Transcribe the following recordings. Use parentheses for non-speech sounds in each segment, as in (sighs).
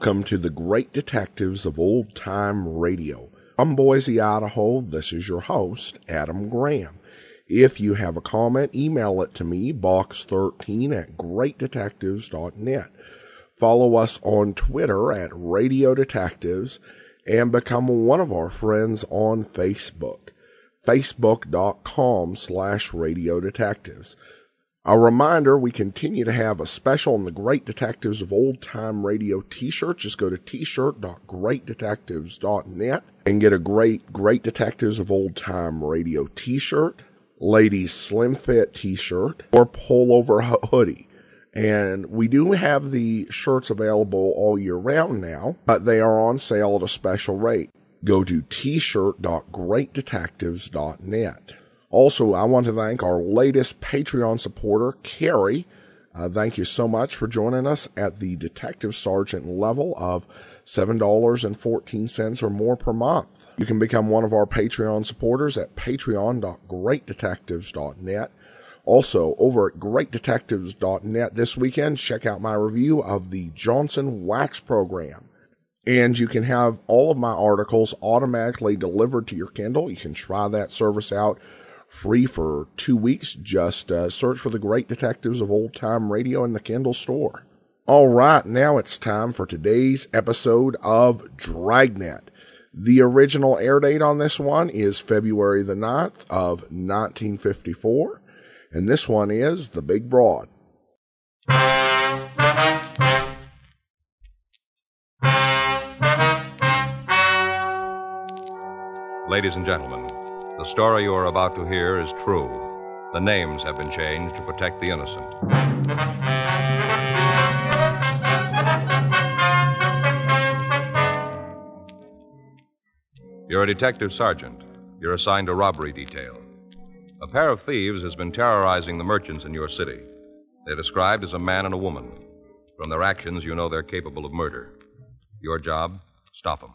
Welcome to the Great Detectives of Old Time Radio. From Boise, Idaho, this is your host, Adam Graham. If you have a comment, email it to me, box13 at greatdetectives.net. Follow us on Twitter at Radio Detectives and become one of our friends on Facebook, facebook.com slash radio detectives. A reminder, we continue to have a special on the Great Detectives of Old Time Radio t-shirt. Just go to t-shirt.greatdetectives.net and get a great Great Detectives of Old Time Radio t-shirt, ladies slim fit t-shirt, or pullover hoodie. And we do have the shirts available all year round now, but they are on sale at a special rate. Go to t-shirt.greatdetectives.net. Also, I want to thank our latest Patreon supporter, Carrie. Uh, thank you so much for joining us at the Detective Sergeant level of $7.14 or more per month. You can become one of our Patreon supporters at patreon.greatdetectives.net. Also, over at greatdetectives.net this weekend, check out my review of the Johnson Wax program. And you can have all of my articles automatically delivered to your Kindle. You can try that service out free for two weeks. Just uh, search for the Great Detectives of Old Time Radio in the Kindle store. All right, now it's time for today's episode of Dragnet. The original air date on this one is February the 9th of 1954, and this one is The Big Broad. Ladies and gentlemen, the story you are about to hear is true. The names have been changed to protect the innocent. You're a detective sergeant. You're assigned a robbery detail. A pair of thieves has been terrorizing the merchants in your city. They're described as a man and a woman. From their actions, you know they're capable of murder. Your job stop them.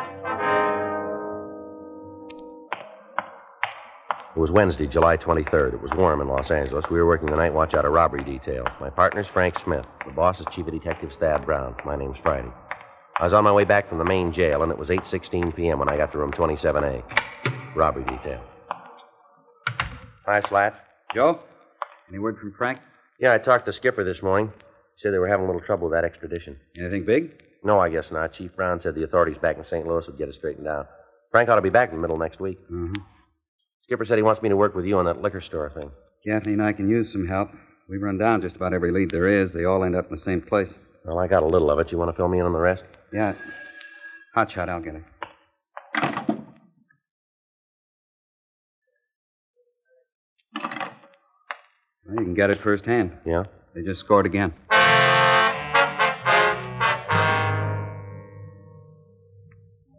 It was Wednesday, July 23rd. It was warm in Los Angeles. We were working the night watch out of robbery detail. My partner's Frank Smith. The boss is Chief of Detectives Thad Brown. My name's Friday. I was on my way back from the main jail, and it was 8.16 p.m. when I got to room 27A. Robbery detail. Hi, Slat. Joe? Any word from Frank? Yeah, I talked to the Skipper this morning. He said they were having a little trouble with that extradition. Anything big? No, I guess not. Chief Brown said the authorities back in St. Louis would get it straightened out. Frank ought to be back in the middle of next week. Mm-hmm. Skipper said he wants me to work with you on that liquor store thing. Gaffney and I can use some help. We run down just about every lead there is. They all end up in the same place. Well, I got a little of it. You want to fill me in on the rest? Yeah. Hot shot, I'll get it. Well, you can get it firsthand. Yeah? They just scored again.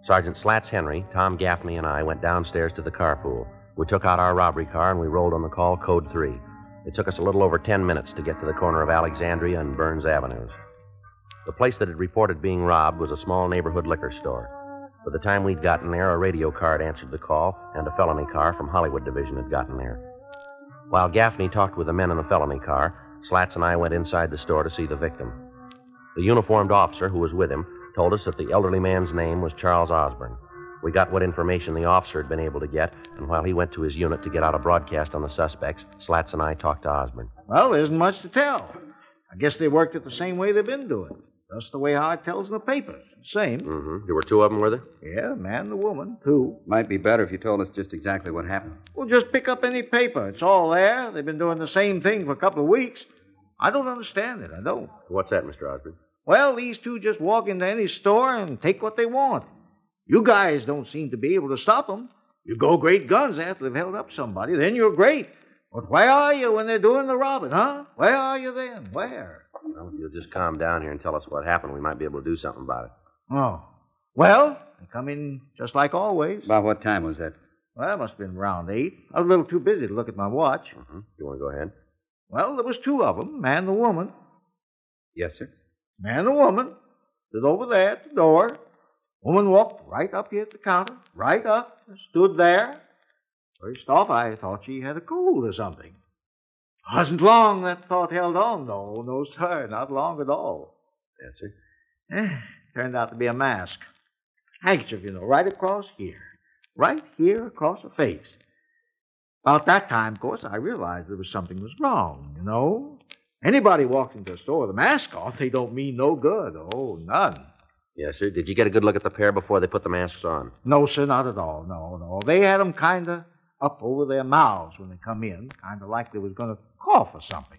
Sergeant Slats Henry, Tom Gaffney, and I went downstairs to the carpool. We took out our robbery car and we rolled on the call code 3. It took us a little over 10 minutes to get to the corner of Alexandria and Burns Avenues. The place that had reported being robbed was a small neighborhood liquor store. By the time we'd gotten there, a radio car had answered the call, and a felony car from Hollywood Division had gotten there. While Gaffney talked with the men in the felony car, Slats and I went inside the store to see the victim. The uniformed officer who was with him told us that the elderly man's name was Charles Osborne. We got what information the officer had been able to get, and while he went to his unit to get out a broadcast on the suspects, Slats and I talked to Osborne. Well, there isn't much to tell. I guess they worked it the same way they've been doing. Just the way how it tells in the papers. Same. Mm-hmm. There were two of them, were there? Yeah, a man and a woman, two. Might be better if you told us just exactly what happened. Well, just pick up any paper. It's all there. They've been doing the same thing for a couple of weeks. I don't understand it. I don't. What's that, Mr. Osborne? Well, these two just walk into any store and take what they want. You guys don't seem to be able to stop them. You go great guns after they've held up somebody, then you're great. But where are you when they're doing the robbing, huh? Where are you then? Where? Well, if you'll just calm down here and tell us what happened, we might be able to do something about it. Oh. Well, I come in just like always. About what time was that? Well, it must have been around eight. I was a little too busy to look at my watch. Mm-hmm. You want to go ahead? Well, there was two of them, man and woman. Yes, sir. Man and woman stood over there at the door. Woman walked right up here at the counter, right up, stood there. First off, I thought she had a cold or something. Wasn't long that thought held on, though. No, sir, not long at all. Yes, sir. Eh, turned out to be a mask. Handkerchief, you know, right across here. Right here across the face. About that time, of course, I realized there was something was wrong, you know. Anybody walks into a store with a mask on, they don't mean no good. Oh, none. Yes, sir. Did you get a good look at the pair before they put the masks on? No, sir, not at all. No, no. They had 'em kind of up over their mouths when they come in, kind of like they was going to cough or something.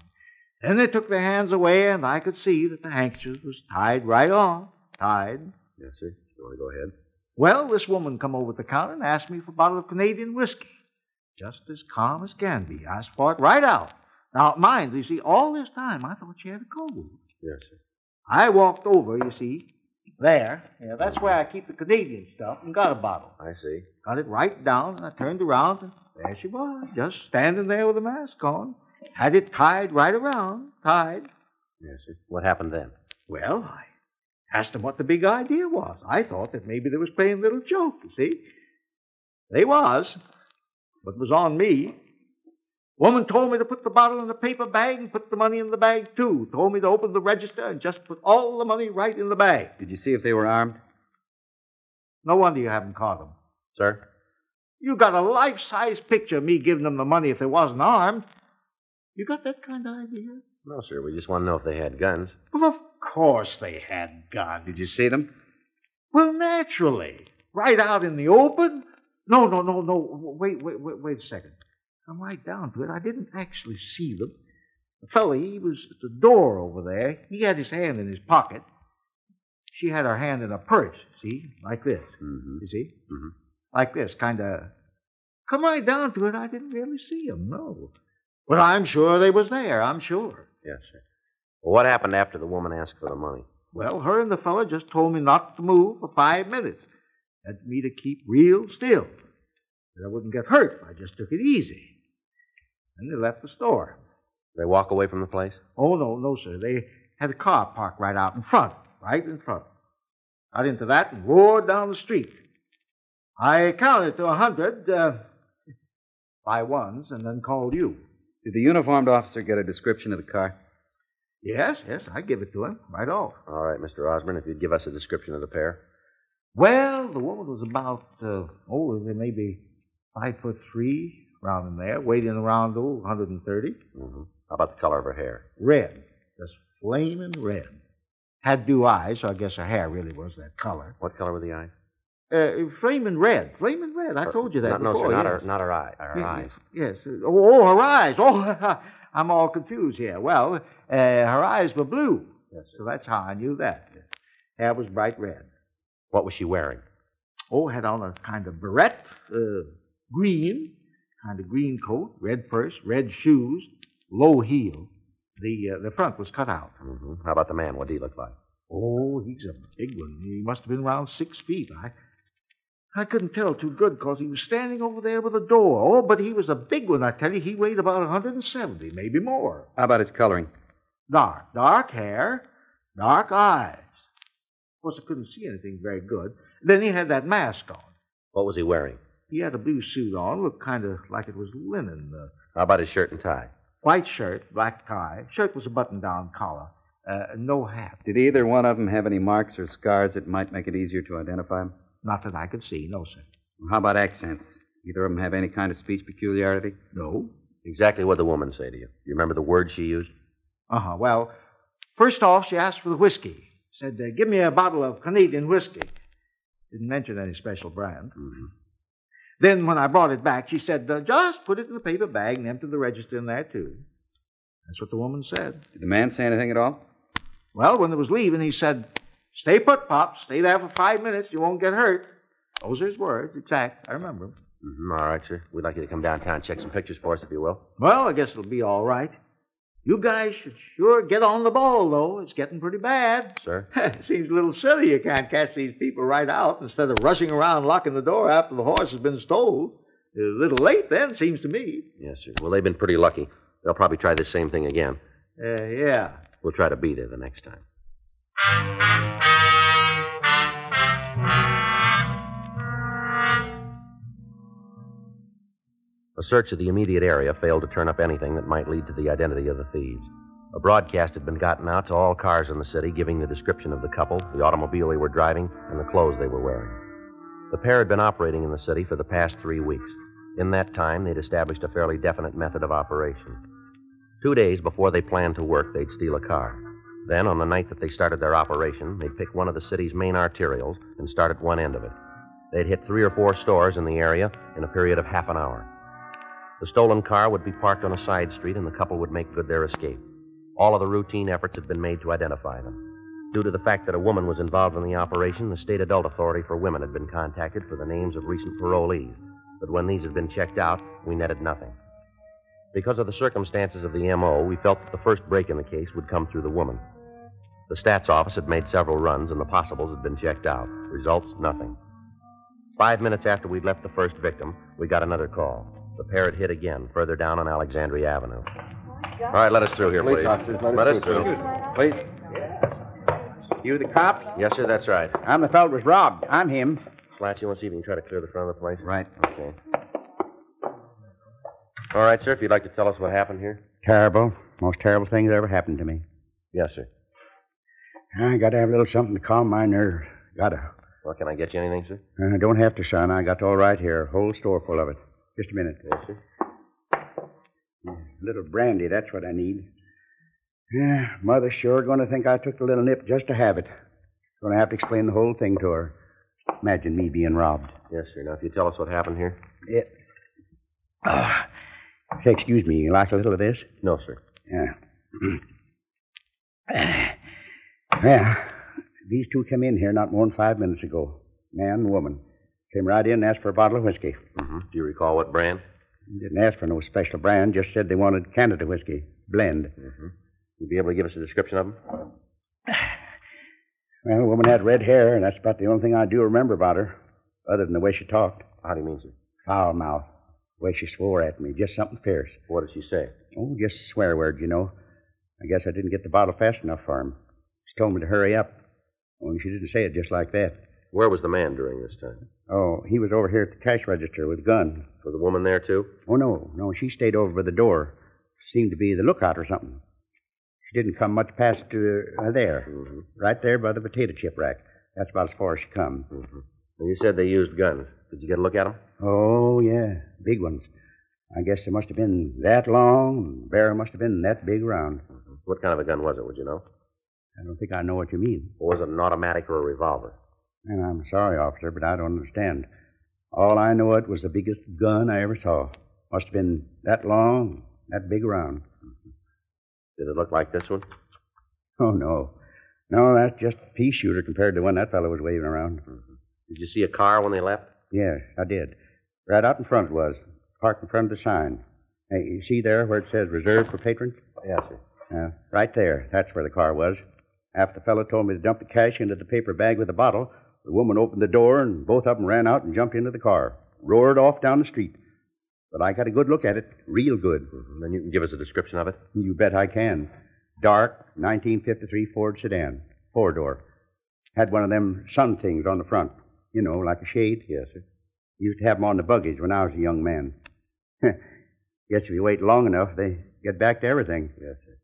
Then they took their hands away, and I could see that the handkerchief was tied right on. Tied. Yes, sir. You want to go ahead? Well, this woman come over to the counter and asked me for a bottle of Canadian whiskey. Just as calm as can be. I sparked right out. Now, mind, you see, all this time I thought she had a cold. Yes, sir. I walked over, you see, there. Yeah, that's where I keep the Canadian stuff, and got a bottle. I see. Got it right down, and I turned around, and there she was, just standing there with a mask on. Had it tied right around, tied. Yes, sir. What happened then? Well, I asked them what the big idea was. I thought that maybe they was playing a little joke, you see. They was, but it was on me. Woman told me to put the bottle in the paper bag and put the money in the bag, too. Told me to open the register and just put all the money right in the bag. Did you see if they were armed? No wonder you haven't caught them. Sir? You got a life-size picture of me giving them the money if they wasn't armed. You got that kind of idea? No, sir. We just want to know if they had guns. Well, of course they had guns. Did you see them? Well, naturally. Right out in the open? No, no, no, no. Wait, wait, wait, wait a second. Come right down to it. I didn't actually see them. The fellow, he was at the door over there. He had his hand in his pocket. She had her hand in a purse, see? Like this. Mm-hmm. You see? Mhm. Like this, kind of. Come right down to it, I didn't really see 'em, no. But I'm sure they was there, I'm sure. Yes, sir. Well, what happened after the woman asked for the money? Well, her and the fellow just told me not to move for five minutes. Had me to keep real still. That I wouldn't get hurt if I just took it easy. And they left the store. They walk away from the place? Oh, no, no, sir. They had a car parked right out in front, right in front. Got into that and roared down the street. I counted to a hundred uh, by ones and then called you. Did the uniformed officer get a description of the car? Yes, yes, I give it to him right off. All right, Mr. Osborne, if you'd give us a description of the pair. Well, the woman was about, uh, oh, maybe five foot three, around in there, weighing around, oh, 130. Mm-hmm. How about the color of her hair? Red, just flaming red. Had blue eyes, so I guess her hair really was that color. What color were the eyes? Uh, flaming red, flaming red. I told you that No, no, before. sir, not yes. her, not her eye. Her Yes, eyes. Yes. Oh, oh, her eyes. Oh, (laughs) I'm all confused here. Well, uh, her eyes were blue. Yes, So that's how I knew that. Hair was bright red. What was she wearing? Oh, had on a kind of beret, uh, green, kind of green coat, red purse, red shoes, low heel. The uh, the front was cut out. Mm-hmm. How about the man? What did he look like? Oh, he's a big one. He must have been around six feet. I I couldn't tell too good because he was standing over there with a door. Oh, but he was a big one, I tell you. He weighed about 170, maybe more. How about his coloring? Dark, dark hair, dark eyes. Of course, I couldn't see anything very good. Then he had that mask on. What was he wearing? He had a blue suit on, looked kind of like it was linen. Uh, How about his shirt and tie? white shirt, black tie. Shirt was a button-down collar. Uh, no hat. Did either one of them have any marks or scars that might make it easier to identify them? Not that I could see, no, sir. How about accents? Either of them have any kind of speech peculiarity? No. Exactly what the woman say to you? You remember the words she used? Uh huh. Well, first off, she asked for the whiskey. Said, uh, "Give me a bottle of Canadian whiskey." Didn't mention any special brand. Mm-hmm. Then, when I brought it back, she said, uh, "Just put it in the paper bag and empty the register in there too." That's what the woman said. Did the man say anything at all? Well, when they was leaving, he said, "Stay put, Pop. Stay there for five minutes. You won't get hurt." Those are his words, exact. I remember 'em. Mm-hmm. All right, sir. We'd like you to come downtown and check some pictures for us, if you will. Well, I guess it'll be all right. You guys should sure get on the ball, though. It's getting pretty bad. Sir? (laughs) Seems a little silly you can't catch these people right out instead of rushing around locking the door after the horse has been stole. A little late then, seems to me. Yes, sir. Well, they've been pretty lucky. They'll probably try the same thing again. Uh, yeah. We'll try to be there the next time. Search of the immediate area failed to turn up anything that might lead to the identity of the thieves. A broadcast had been gotten out to all cars in the city giving the description of the couple, the automobile they were driving, and the clothes they were wearing. The pair had been operating in the city for the past three weeks. In that time, they'd established a fairly definite method of operation. Two days before they planned to work, they'd steal a car. Then, on the night that they started their operation, they'd pick one of the city's main arterials and start at one end of it. They'd hit three or four stores in the area in a period of half an hour. The stolen car would be parked on a side street, and the couple would make good their escape. All of the routine efforts had been made to identify them. Due to the fact that a woman was involved in the operation, the state adult authority for women had been contacted for the names of recent parolees. But when these had been checked out, we netted nothing. Because of the circumstances of the MO, we felt that the first break in the case would come through the woman. The stats office had made several runs, and the possibles had been checked out. Results, nothing. Five minutes after we'd left the first victim, we got another call. The pair had hit again, further down on Alexandria Avenue. All right, let us through here, Police please. officers, let us let us through, through. Please. You the cops? Yes, sir, that's right. I'm the fellow that was robbed. I'm him. Slats, you want to see if you can try to clear the front of the place? Right. Okay. All right, sir, if you'd like to tell us what happened here. Terrible. Most terrible thing that ever happened to me. Yes, sir. I got to have a little something to calm my nerves. Gotta. Well, can I get you anything, sir? Uh, don't have to, son. I got all right here. Whole store full of it. Just a minute. Yes, sir. A little brandy, that's what I need. Yeah, Mother's sure going to think I took the little nip just to have it. Going to have to explain the whole thing to her. Imagine me being robbed. Yes, sir. Now, if you tell us what happened here. It. Say, excuse me. You like a little of this? No, sir. Yeah. (clears throat) well, these two came in here not more than five minutes ago. Man and woman. Came right in and asked for a bottle of whiskey. Mm-hmm. Do you recall what brand? Didn't ask for no special brand, just said they wanted Canada whiskey. Blend. Mm-hmm. You'd be able to give us a description of them? (sighs) Well, the woman had red hair, and that's about the only thing I do remember about her, other than the way she talked. How do you mean, sir? Foul mouth. The way she swore at me. Just something fierce. What did she say? Oh, just swear words, you know. I guess I didn't get the bottle fast enough for him. She told me to hurry up. Only she didn't say it just like that. Where was the man during this time? Oh, he was over here at the cash register with a gun. Was the woman there, too? Oh, no, no, she stayed over by the door. Seemed to be the lookout or something. She didn't come much past uh, there. Mm-hmm. Right there by the potato chip rack. That's about as far as she come. Mm-hmm. You said they used guns. Did you get a look at them? Oh, yeah, big ones. I guess they must have been that long, and the barrel must have been that big around. Mm-hmm. What kind of a gun was it, would you know? I don't think I know what you mean. Or was it an automatic or a revolver? And I'm sorry, officer, but I don't understand. All I know it was the biggest gun I ever saw. Must have been that long, that big around. Did it look like this one? Oh, no. No, that's just a pea shooter compared to the one that fellow was waving around. Mm-hmm. Did you see a car when they left? Yes, I did. Right out in front it was, parked in front of the sign. Hey, you see there where it says reserved for patrons? Yes, sir. Yeah, right there. That's where the car was. After the fellow told me to dump the cash into the paper bag with the bottle, the woman opened the door and both of them ran out and jumped into the car. Roared off down the street. But I got a good look at it. Real good. Mm-hmm. Then you can give us a description of it? You bet I can. Dark, 1953 Ford sedan. Four door. Had one of them sun things on the front. You know, like a shade. Yes, sir. Used to have 'em on the buggies when I was a young man. (laughs) Guess if you wait long enough, they get back to everything. Yes, sir.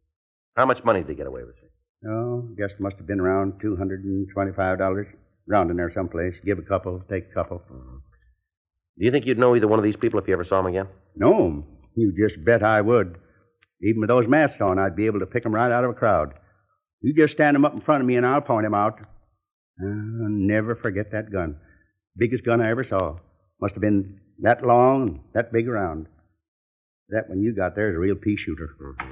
How much money did they get away with, sir? Oh, guess it must have been around $225. Round in there someplace. Give a couple, take a couple. Mm-hmm. Do you think you'd know either one of these people if you ever saw them again? No. you just bet I would. Even with those masks on, I'd be able to pick 'em right out of a crowd. You just stand 'em up in front of me and I'll point 'em out. I'll never forget that gun. Biggest gun I ever saw. Must have been that long and that big around. That one you got there is a real pea shooter. Mm-hmm.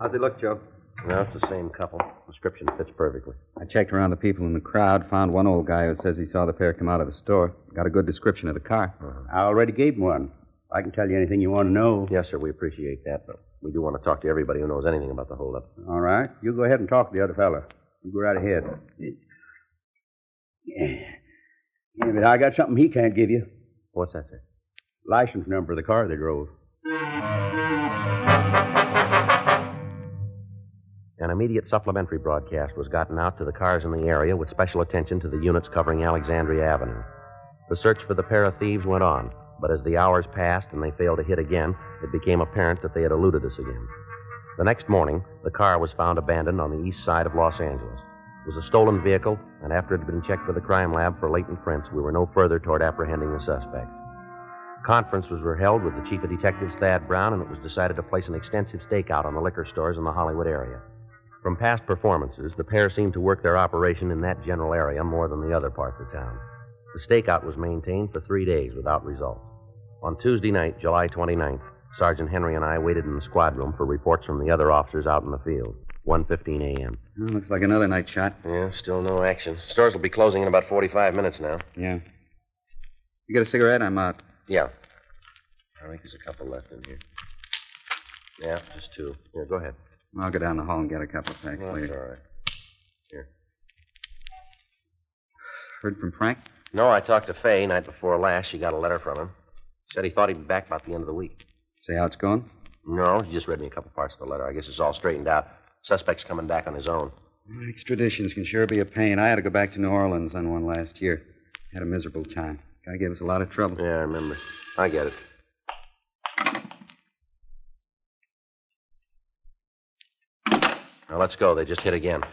How's it look, Joe? No, it's the same couple. Description fits perfectly. I checked around the people in the crowd, found one old guy who says he saw the pair come out of the store. Got a good description of the car. Mm-hmm. I already gave him one. I can tell you anything you want to know. Yes, sir, we appreciate that, but we do want to talk to everybody who knows anything about the holdup. All right. You go ahead and talk to the other fella. You go right ahead. Yeah. yeah, but I got something he can't give you. What's that, sir? License number of the car they drove. An immediate supplementary broadcast was gotten out to the cars in the area with special attention to the units covering Alexandria Avenue. The search for the pair of thieves went on, but as the hours passed and they failed to hit again, it became apparent that they had eluded us again. The next morning, the car was found abandoned on the east side of Los Angeles. It was a stolen vehicle, and after it had been checked with the crime lab for latent prints, we were no further toward apprehending the suspect. Conferences were held with the chief of detectives, Thad Brown, and it was decided to place an extensive stakeout on the liquor stores in the Hollywood area. From past performances, the pair seemed to work their operation in that general area more than the other parts of town. The stakeout was maintained for three days without result. On Tuesday night, July 29th, Sergeant Henry and I waited in the squad room for reports from the other officers out in the field. 1.15 a.m. Well, looks like another night shot. Yeah, still no action. Stores will be closing in about 45 minutes now. Yeah. You get a cigarette? I'm out. Yeah. I think there's a couple left in here. Yeah, just two. Here, go ahead. I'll go down the hall and get a couple of packs That's later. all right. Here. Heard from Frank? No, I talked to Fay night before last. She got a letter from him. Said he thought he'd be back about the end of the week. Say how it's going? No, he just read me a couple parts of the letter. I guess it's all straightened out. Suspect's coming back on his own. Extraditions can sure be a pain. I had to go back to New Orleans on one last year. Had a miserable time. Guy gave us a lot of trouble. Yeah, I remember. I get it. Now let's go. They just hit again.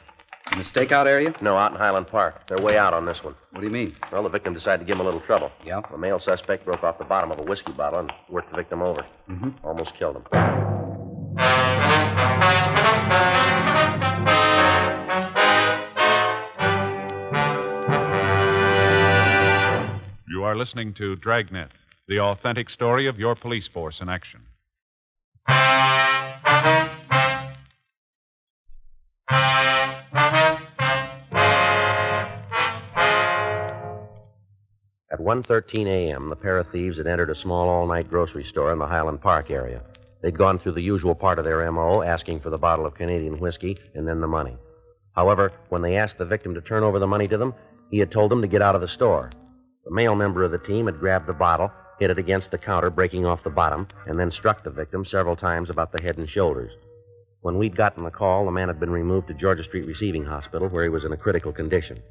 In the stakeout area? No, out in Highland Park. They're way out on this one. What do you mean? Well, the victim decided to give him a little trouble. Yeah? The male suspect broke off the bottom of a whiskey bottle and worked the victim over. Mm-hmm. Almost killed him. You are listening to Dragnet, the authentic story of your police force in action. 1.13 a.m., the pair of thieves had entered a small all-night grocery store in the Highland Park area. They'd gone through the usual part of their M.O., asking for the bottle of Canadian whiskey and then the money. However, when they asked the victim to turn over the money to them, he had told them to get out of the store. The male member of the team had grabbed the bottle, hit it against the counter, breaking off the bottom, and then struck the victim several times about the head and shoulders. When we'd gotten the call, the man had been removed to Georgia Street Receiving Hospital, where he was in a critical condition.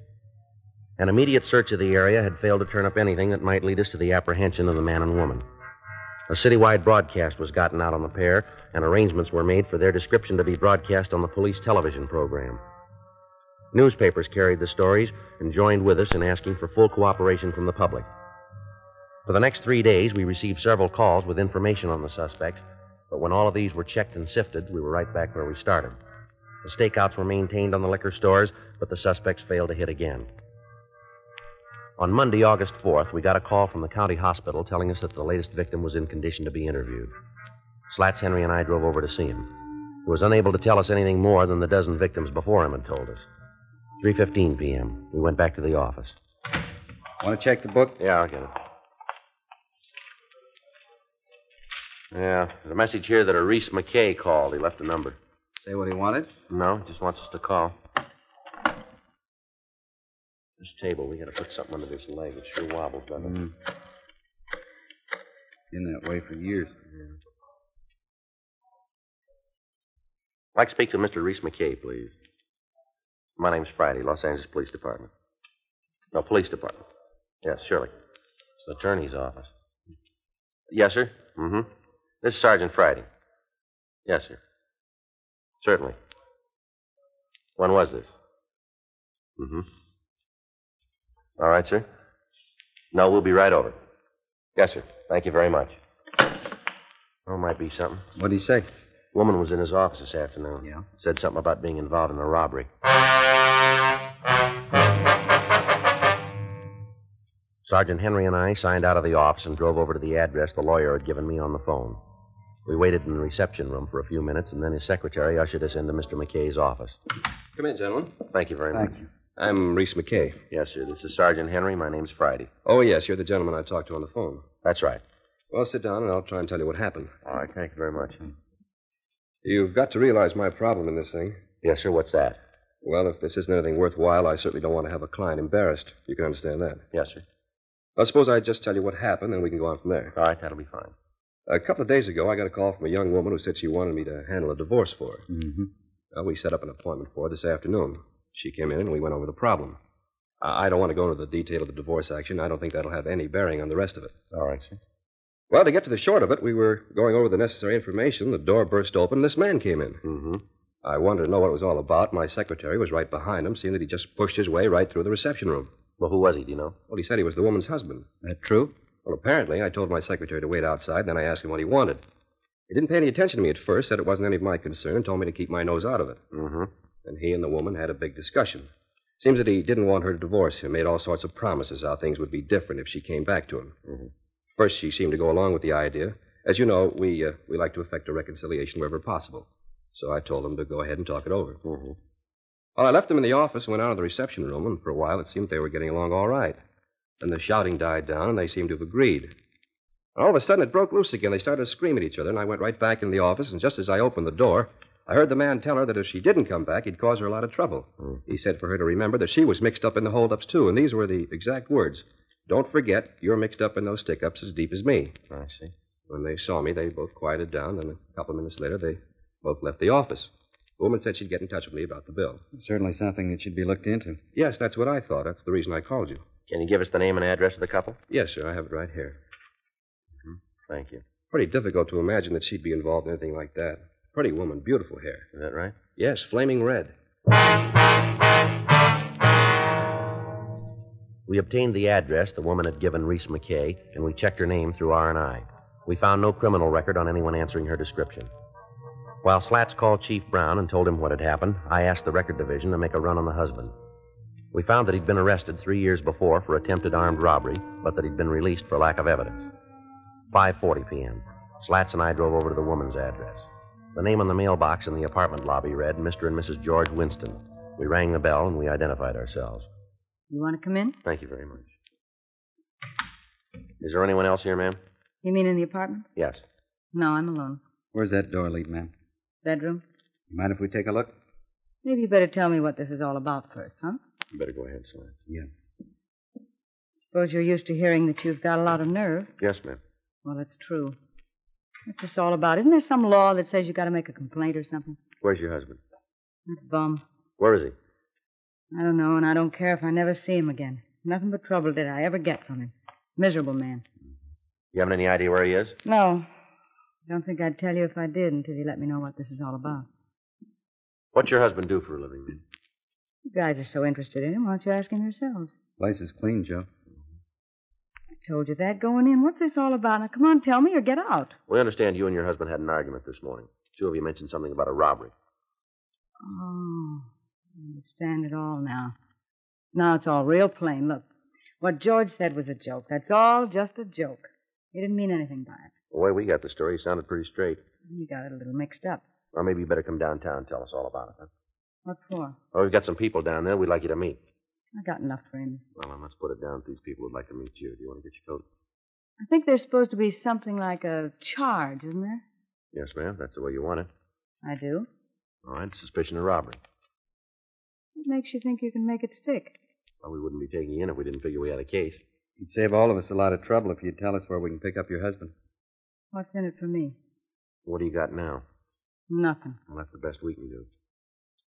An immediate search of the area had failed to turn up anything that might lead us to the apprehension of the man and woman. A citywide broadcast was gotten out on the pair, and arrangements were made for their description to be broadcast on the police television program. Newspapers carried the stories and joined with us in asking for full cooperation from the public. For the next three days, we received several calls with information on the suspects, but when all of these were checked and sifted, we were right back where we started. The stakeouts were maintained on the liquor stores, but the suspects failed to hit again. On Monday, August 4th, we got a call from the county hospital telling us that the latest victim was in condition to be interviewed. Slats Henry and I drove over to see him. He was unable to tell us anything more than the dozen victims before him had told us. 3:15 p.m. We went back to the office. Want to check the book? Yeah, I'll get it. Yeah, there's a message here that a Reese McKay called. He left a number. Say what he wanted? No, just wants us to call. This table, we got to put something under this leg. It sure wobbles, doesn't it? Mm. Been that way for years. I'd like to speak to Mr. Reese McKay, please. My name's Friday, Los Angeles Police Department. No, Police Department. Yes, surely. It's the attorney's office. Yes, sir. Mm-hmm. This is Sergeant Friday. Yes, sir. Certainly. When was this? Mm-hmm. All right, sir. No, we'll be right over. Yes, sir. Thank you very much. Oh, might be something. What'd he say? Woman was in his office this afternoon. Yeah? Said something about being involved in a robbery. Sergeant Henry and I signed out of the office and drove over to the address the lawyer had given me on the phone. We waited in the reception room for a few minutes, and then his secretary ushered us into Mr. McKay's office. Come in, gentlemen. Thank you very Thank much. you. I'm Reese McKay. Yes, sir. This is Sergeant Henry. My name's Friday. Oh, yes, you're the gentleman I talked to on the phone. That's right. Well, sit down and I'll try and tell you what happened. All right. Thank you very much. You've got to realize my problem in this thing. Yes, sir. What's that? Well, if this isn't anything worthwhile, I certainly don't want to have a client embarrassed. You can understand that. Yes, sir. I suppose I just tell you what happened, and we can go on from there. All right. That'll be fine. A couple of days ago, I got a call from a young woman who said she wanted me to handle a divorce for her. Mm-hmm. Well, we set up an appointment for her this afternoon. She came in and we went over the problem. I don't want to go into the detail of the divorce action. I don't think that'll have any bearing on the rest of it. All right, sir. Well, to get to the short of it, we were going over the necessary information. The door burst open, this man came in. Mm-hmm. I wanted to know what it was all about. My secretary was right behind him, seeing that he just pushed his way right through the reception room. Well, who was he? Do you know? Well, he said he was the woman's husband. That true? Well, apparently, I told my secretary to wait outside, then I asked him what he wanted. He didn't pay any attention to me at first, said it wasn't any of my concern, and told me to keep my nose out of it. Mm-hmm. And he and the woman had a big discussion. Seems that he didn't want her to divorce him, made all sorts of promises how things would be different if she came back to him. Mm-hmm. First, she seemed to go along with the idea. As you know, we, uh, we like to effect a reconciliation wherever possible. So I told him to go ahead and talk it over. Mm-hmm. Well, I left him in the office and went out of the reception room, and for a while it seemed they were getting along all right. Then the shouting died down, and they seemed to have agreed. All of a sudden, it broke loose again. They started to scream at each other, and I went right back in the office, and just as I opened the door, I heard the man tell her that if she didn't come back, he'd cause her a lot of trouble. Hmm. He said for her to remember that she was mixed up in the holdups, too, and these were the exact words. Don't forget, you're mixed up in those stick ups as deep as me. I see. When they saw me, they both quieted down, and a couple of minutes later, they both left the office. The woman said she'd get in touch with me about the bill. Certainly something that should be looked into. Yes, that's what I thought. That's the reason I called you. Can you give us the name and address of the couple? Yes, sir, I have it right here. Mm-hmm. Thank you. Pretty difficult to imagine that she'd be involved in anything like that. Pretty woman, beautiful hair. Is that right? Yes, flaming red. We obtained the address the woman had given Reese McKay, and we checked her name through R&I. We found no criminal record on anyone answering her description. While Slats called Chief Brown and told him what had happened, I asked the record division to make a run on the husband. We found that he'd been arrested three years before for attempted armed robbery, but that he'd been released for lack of evidence. 5:40 p.m. Slats and I drove over to the woman's address. The name on the mailbox in the apartment lobby read Mr. and Mrs. George Winston. We rang the bell and we identified ourselves. You want to come in? Thank you very much. Is there anyone else here, ma'am? You mean in the apartment? Yes. No, I'm alone. Where's that door lead, ma'am? Bedroom? You mind if we take a look? Maybe you better tell me what this is all about first, huh? You better go ahead, Slats. Yeah. Suppose you're used to hearing that you've got a lot of nerve. Yes, ma'am. Well, it's true. What's this all about? Isn't there some law that says you got to make a complaint or something? Where's your husband? That bum. Where is he? I don't know, and I don't care if I never see him again. Nothing but trouble did I ever get from him. Miserable man. You haven't any idea where he is? No. I don't think I'd tell you if I did until you let me know what this is all about. What's your husband do for a living, ma'am? You guys are so interested in him, why don't you ask him yourselves? Place is clean, Joe. Told you that going in. What's this all about? Now, come on, tell me or get out. We understand you and your husband had an argument this morning. Two of you mentioned something about a robbery. Oh, I understand it all now. Now it's all real plain. Look, what George said was a joke. That's all just a joke. He didn't mean anything by it. The way we got the story sounded pretty straight. You got it a little mixed up. Or maybe you better come downtown and tell us all about it, huh? What for? Oh, we've got some people down there we'd like you to meet. I got enough friends. Well, I must put it down to these people who'd like to meet you. Do you want to get your coat? I think there's supposed to be something like a charge, isn't there? Yes, ma'am. That's the way you want it. I do. All right. Suspicion of robbery. What makes you think you can make it stick? Well, we wouldn't be taking you in if we didn't figure we had a case. You'd save all of us a lot of trouble if you'd tell us where we can pick up your husband. What's in it for me? What do you got now? Nothing. Well, that's the best we can do.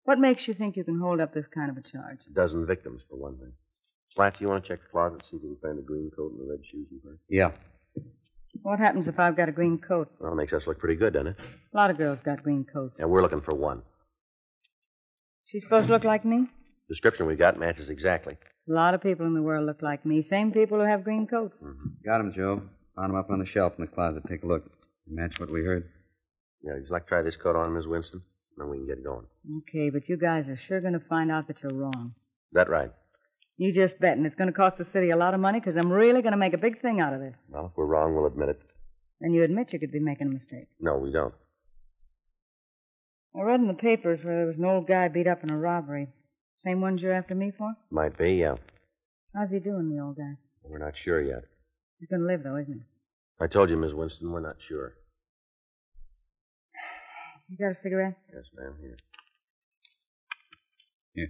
What makes you think you can hold up this kind of a charge? A dozen victims, for one thing. Slats, you want to check the closet, see if you can find the green coat and the red shoes you wear? Yeah. What happens if I've got a green coat? Well, it makes us look pretty good, doesn't it? A lot of girls got green coats. Yeah, we're looking for one. She's supposed to look like me? Description we got matches exactly. A lot of people in the world look like me. Same people who have green coats. Mm-hmm. Got him, Joe. Found him up on the shelf in the closet. Take a look. Match what we heard. Yeah, would you like to try this coat on, Miss Winston? Then we can get going. Okay, but you guys are sure going to find out that you're wrong. Is that right? You just bet, and it's going to cost the city a lot of money because I'm really going to make a big thing out of this. Well, if we're wrong, we'll admit it. Then you admit you could be making a mistake. No, we don't. I read in the papers where there was an old guy beat up in a robbery. Same ones you're after me for? Might be, yeah. How's he doing, the old guy? We're not sure yet. He's going to live, though, isn't he? I told you, Miss Winston, we're not sure. You got a cigarette? Yes, ma'am. Here. Here.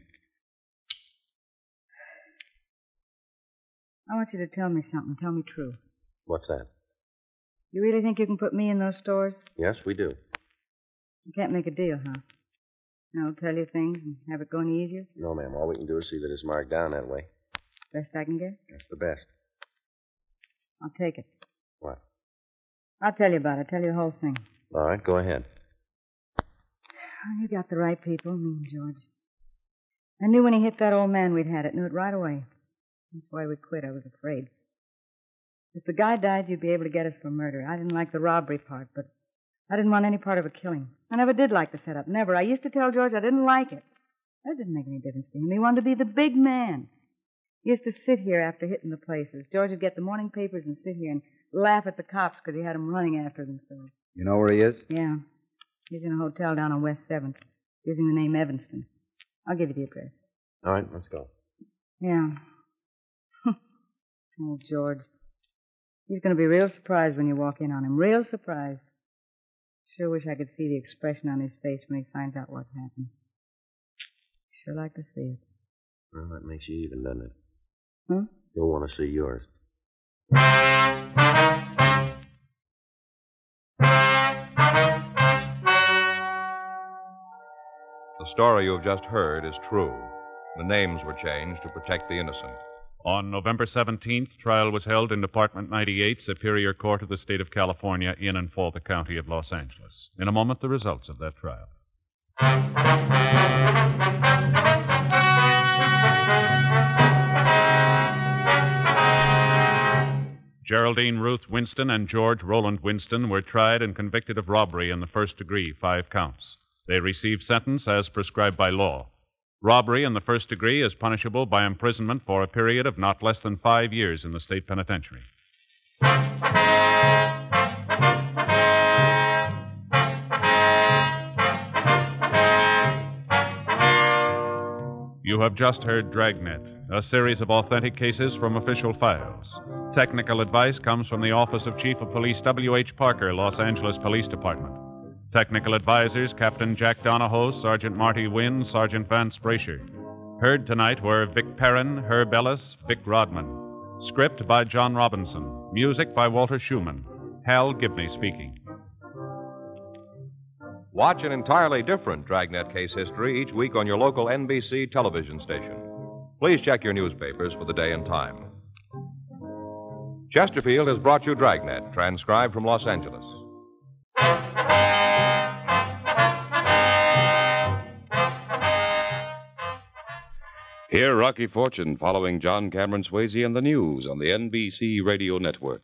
I want you to tell me something. Tell me true. What's that? You really think you can put me in those stores? Yes, we do. You can't make a deal, huh? I'll tell you things and have it go any easier? No, ma'am. All we can do is see that it's marked down that way. Best I can get? That's the best. I'll take it. What? I'll tell you about it. I'll Tell you the whole thing. All right, go ahead. You got the right people, me and George. I knew when he hit that old man we'd had it. Knew it right away. That's why we quit. I was afraid. If the guy died, you'd be able to get us for murder. I didn't like the robbery part, but I didn't want any part of a killing. I never did like the setup. Never. I used to tell George I didn't like it. That didn't make any difference to him. He wanted to be the big man. He used to sit here after hitting the places. George would get the morning papers and sit here and laugh at the cops because he had 'em running after them so. You know where he is? Yeah. He's in a hotel down on West 7th, using the name Evanston. I'll give you the address. All right, let's go. Yeah. (laughs) oh, George. He's going to be real surprised when you walk in on him. Real surprised. Sure wish I could see the expression on his face when he finds out what happened. Sure like to see it. Well, that makes you even, doesn't it? Hmm? You'll want to see yours. The story you have just heard is true. The names were changed to protect the innocent. On November 17th, trial was held in Department 98, Superior Court of the State of California, in and for the County of Los Angeles. In a moment, the results of that trial. Geraldine Ruth Winston and George Roland Winston were tried and convicted of robbery in the first degree, five counts. They received sentence as prescribed by law. Robbery in the first degree is punishable by imprisonment for a period of not less than five years in the state penitentiary. You have just heard Dragnet, a series of authentic cases from official files. Technical advice comes from the Office of Chief of Police W.H. Parker, Los Angeles Police Department. Technical advisors Captain Jack Donahoe, Sergeant Marty Wynn, Sergeant Vance Brasher. Heard tonight were Vic Perrin, Herb Ellis, Vic Rodman. Script by John Robinson. Music by Walter Schumann. Hal Gibney speaking. Watch an entirely different Dragnet case history each week on your local NBC television station. Please check your newspapers for the day and time. Chesterfield has brought you Dragnet, transcribed from Los Angeles. Hear Rocky Fortune following John Cameron Swayze and the news on the NBC Radio Network.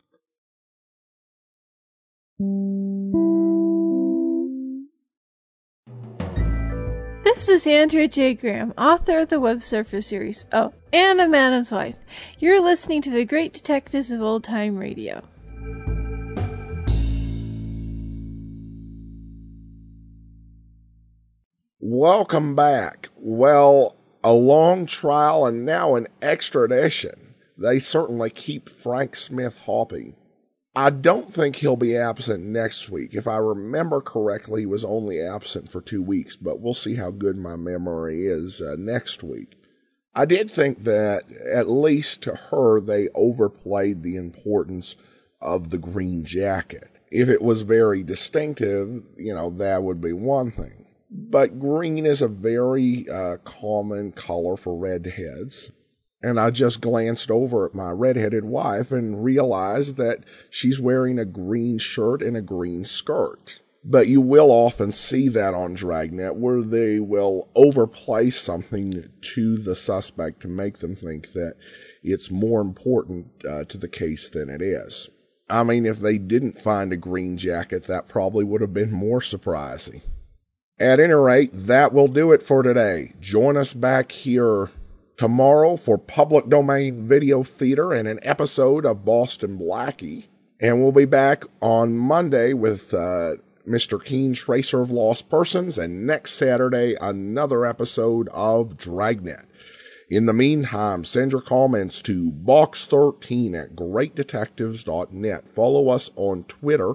This is Andrea J. Graham, author of the Web Surfer series. Oh, and a Madam's Wife. You're listening to the Great Detectives of Old Time Radio. Welcome back. Well, a long trial and now an extradition. They certainly keep Frank Smith hopping. I don't think he'll be absent next week. If I remember correctly, he was only absent for two weeks, but we'll see how good my memory is uh, next week. I did think that, at least to her, they overplayed the importance of the green jacket. If it was very distinctive, you know, that would be one thing. But green is a very uh, common color for redheads. And I just glanced over at my redheaded wife and realized that she's wearing a green shirt and a green skirt. But you will often see that on Dragnet where they will overplay something to the suspect to make them think that it's more important uh, to the case than it is. I mean, if they didn't find a green jacket, that probably would have been more surprising. At any rate, that will do it for today. Join us back here tomorrow for public domain video theater and an episode of Boston Blackie. And we'll be back on Monday with uh, Mr. Keen Tracer of Lost Persons, and next Saturday, another episode of Dragnet. In the meantime, send your comments to box13 at greatdetectives.net. Follow us on Twitter